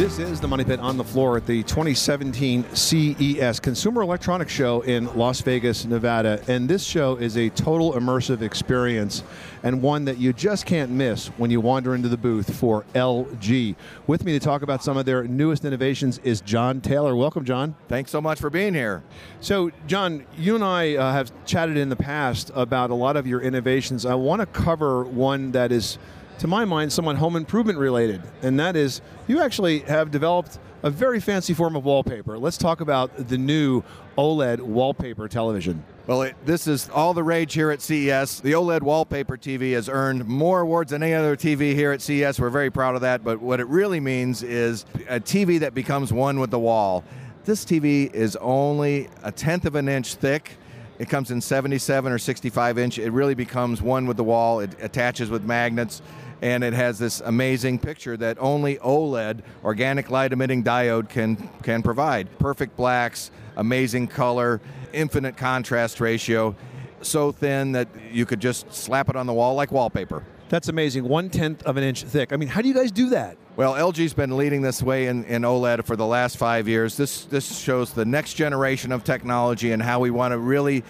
This is the Money Pit on the floor at the 2017 CES Consumer Electronics Show in Las Vegas, Nevada. And this show is a total immersive experience and one that you just can't miss when you wander into the booth for LG. With me to talk about some of their newest innovations is John Taylor. Welcome, John. Thanks so much for being here. So, John, you and I uh, have chatted in the past about a lot of your innovations. I want to cover one that is to my mind, somewhat home improvement related, and that is you actually have developed a very fancy form of wallpaper. Let's talk about the new OLED wallpaper television. Well, it, this is all the rage here at CES. The OLED wallpaper TV has earned more awards than any other TV here at CES. We're very proud of that, but what it really means is a TV that becomes one with the wall. This TV is only a tenth of an inch thick. It comes in 77 or 65 inch. It really becomes one with the wall. It attaches with magnets and it has this amazing picture that only OLED, organic light emitting diode, can can provide. Perfect blacks, amazing color, infinite contrast ratio, so thin that you could just slap it on the wall like wallpaper. That's amazing. One tenth of an inch thick. I mean, how do you guys do that? Well, LG's been leading this way in, in OLED for the last five years. This this shows the next generation of technology and how we want to really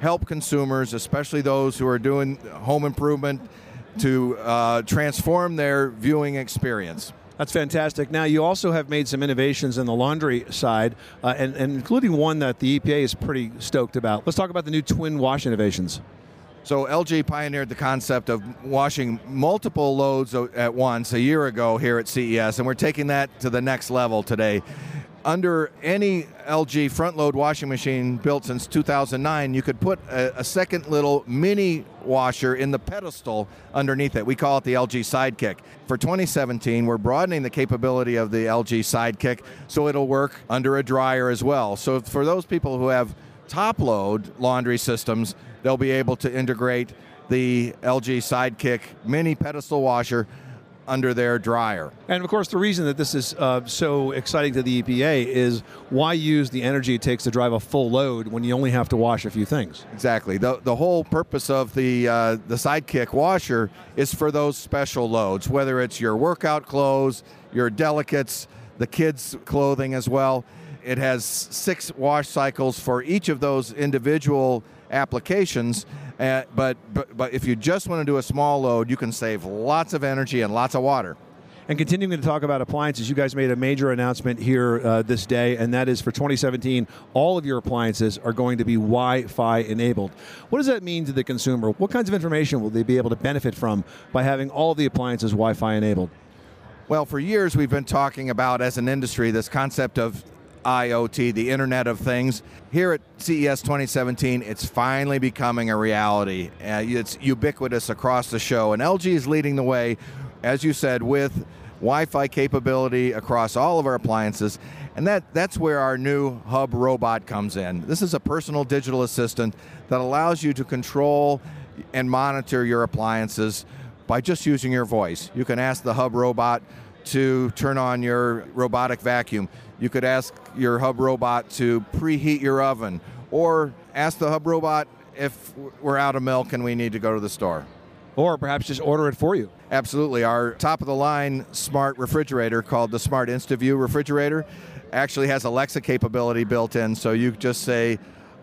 help consumers, especially those who are doing home improvement, to uh, transform their viewing experience. That's fantastic. Now, you also have made some innovations in the laundry side, uh, and, and including one that the EPA is pretty stoked about. Let's talk about the new twin wash innovations. So LG pioneered the concept of washing multiple loads at once a year ago here at CES, and we're taking that to the next level today under any LG front load washing machine built since 2009, you could put a, a, second little mini washer in the pedestal underneath it. We call it the LG Sidekick. For 2017, we're broadening the capability of the LG Sidekick so it'll work under a dryer as well. So for those people who have top load laundry systems, they'll be able to integrate the LG Sidekick mini pedestal washer under their dryer. And of course, the reason that this is uh, so exciting to the EPA is why use the energy it takes to drive a full load when you only have to wash a few things? Exactly. The, the whole purpose of the, uh, the Sidekick washer is for those special loads, whether it's your workout clothes, your delicates, the kids' clothing as well. It has six wash cycles for each of those individual applications uh, but, but, but if you just want to do a small load, you can save lots of energy and lots of water. And continuing to talk about appliances, you guys made a major announcement here uh, this day, and that is for 2017, all of your appliances are going to be Wi Fi enabled. What does that mean to the consumer? What kinds of information will they be able to benefit from by having all the appliances Wi Fi enabled? Well, for years we've been talking about, as an industry, this concept of IoT, the Internet of Things. Here at CES 2017, it's finally becoming a reality. Uh, it's ubiquitous across the show, and LG is leading the way, as you said, with Wi-Fi capability across all of our appliances, and that, that's where our new Hub robot comes in. This is a personal digital assistant that allows you to control and monitor your appliances by just using your voice. You can ask the Hub robot to turn on your robotic vacuum. You could ask your hub robot to preheat your oven, or ask the hub robot if we're out of milk and we need to go to the store. Or perhaps just order it for you. Absolutely. Our top of the line smart refrigerator called the Smart InstaView refrigerator actually has Alexa capability built in. So you just say,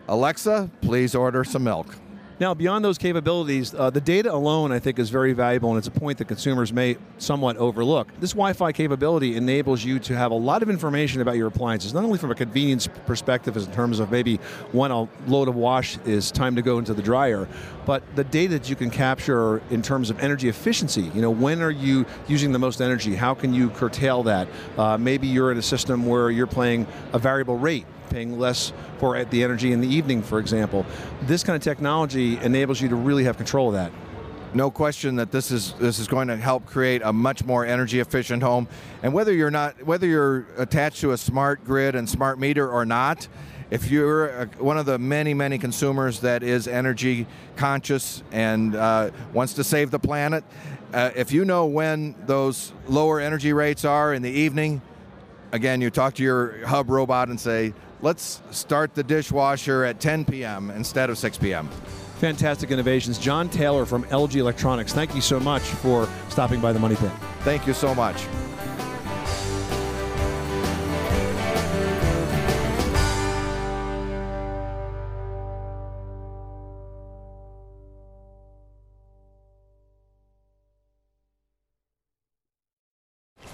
Alexa, please order some milk. Now, beyond those capabilities, uh, the data alone, I think, is very valuable, and it's a point that consumers may somewhat overlook. This Wi Fi capability enables you to have a lot of information about your appliances, not only from a convenience perspective, as in terms of maybe when a load of wash is time to go into the dryer, but the data that you can capture in terms of energy efficiency. You know, when are you using the most energy? How can you curtail that? Uh, maybe you're in a system where you're playing a variable rate paying less for the energy in the evening, for example. This kind of technology enables you to really have control of that. no question that this is this is going to help create a much more energy efficient home. And whether you're not whether you're attached to a smart grid and smart meter or not, if you're one of the many many consumers that is energy conscious and uh, wants to save the planet, uh, if you know when those lower energy rates are in the evening, again you talk to your hub robot and say. Let's start the dishwasher at 10 p.m. instead of 6 p.m. Fantastic innovations. John Taylor from LG Electronics, thank you so much for stopping by the Money Pit. Thank you so much.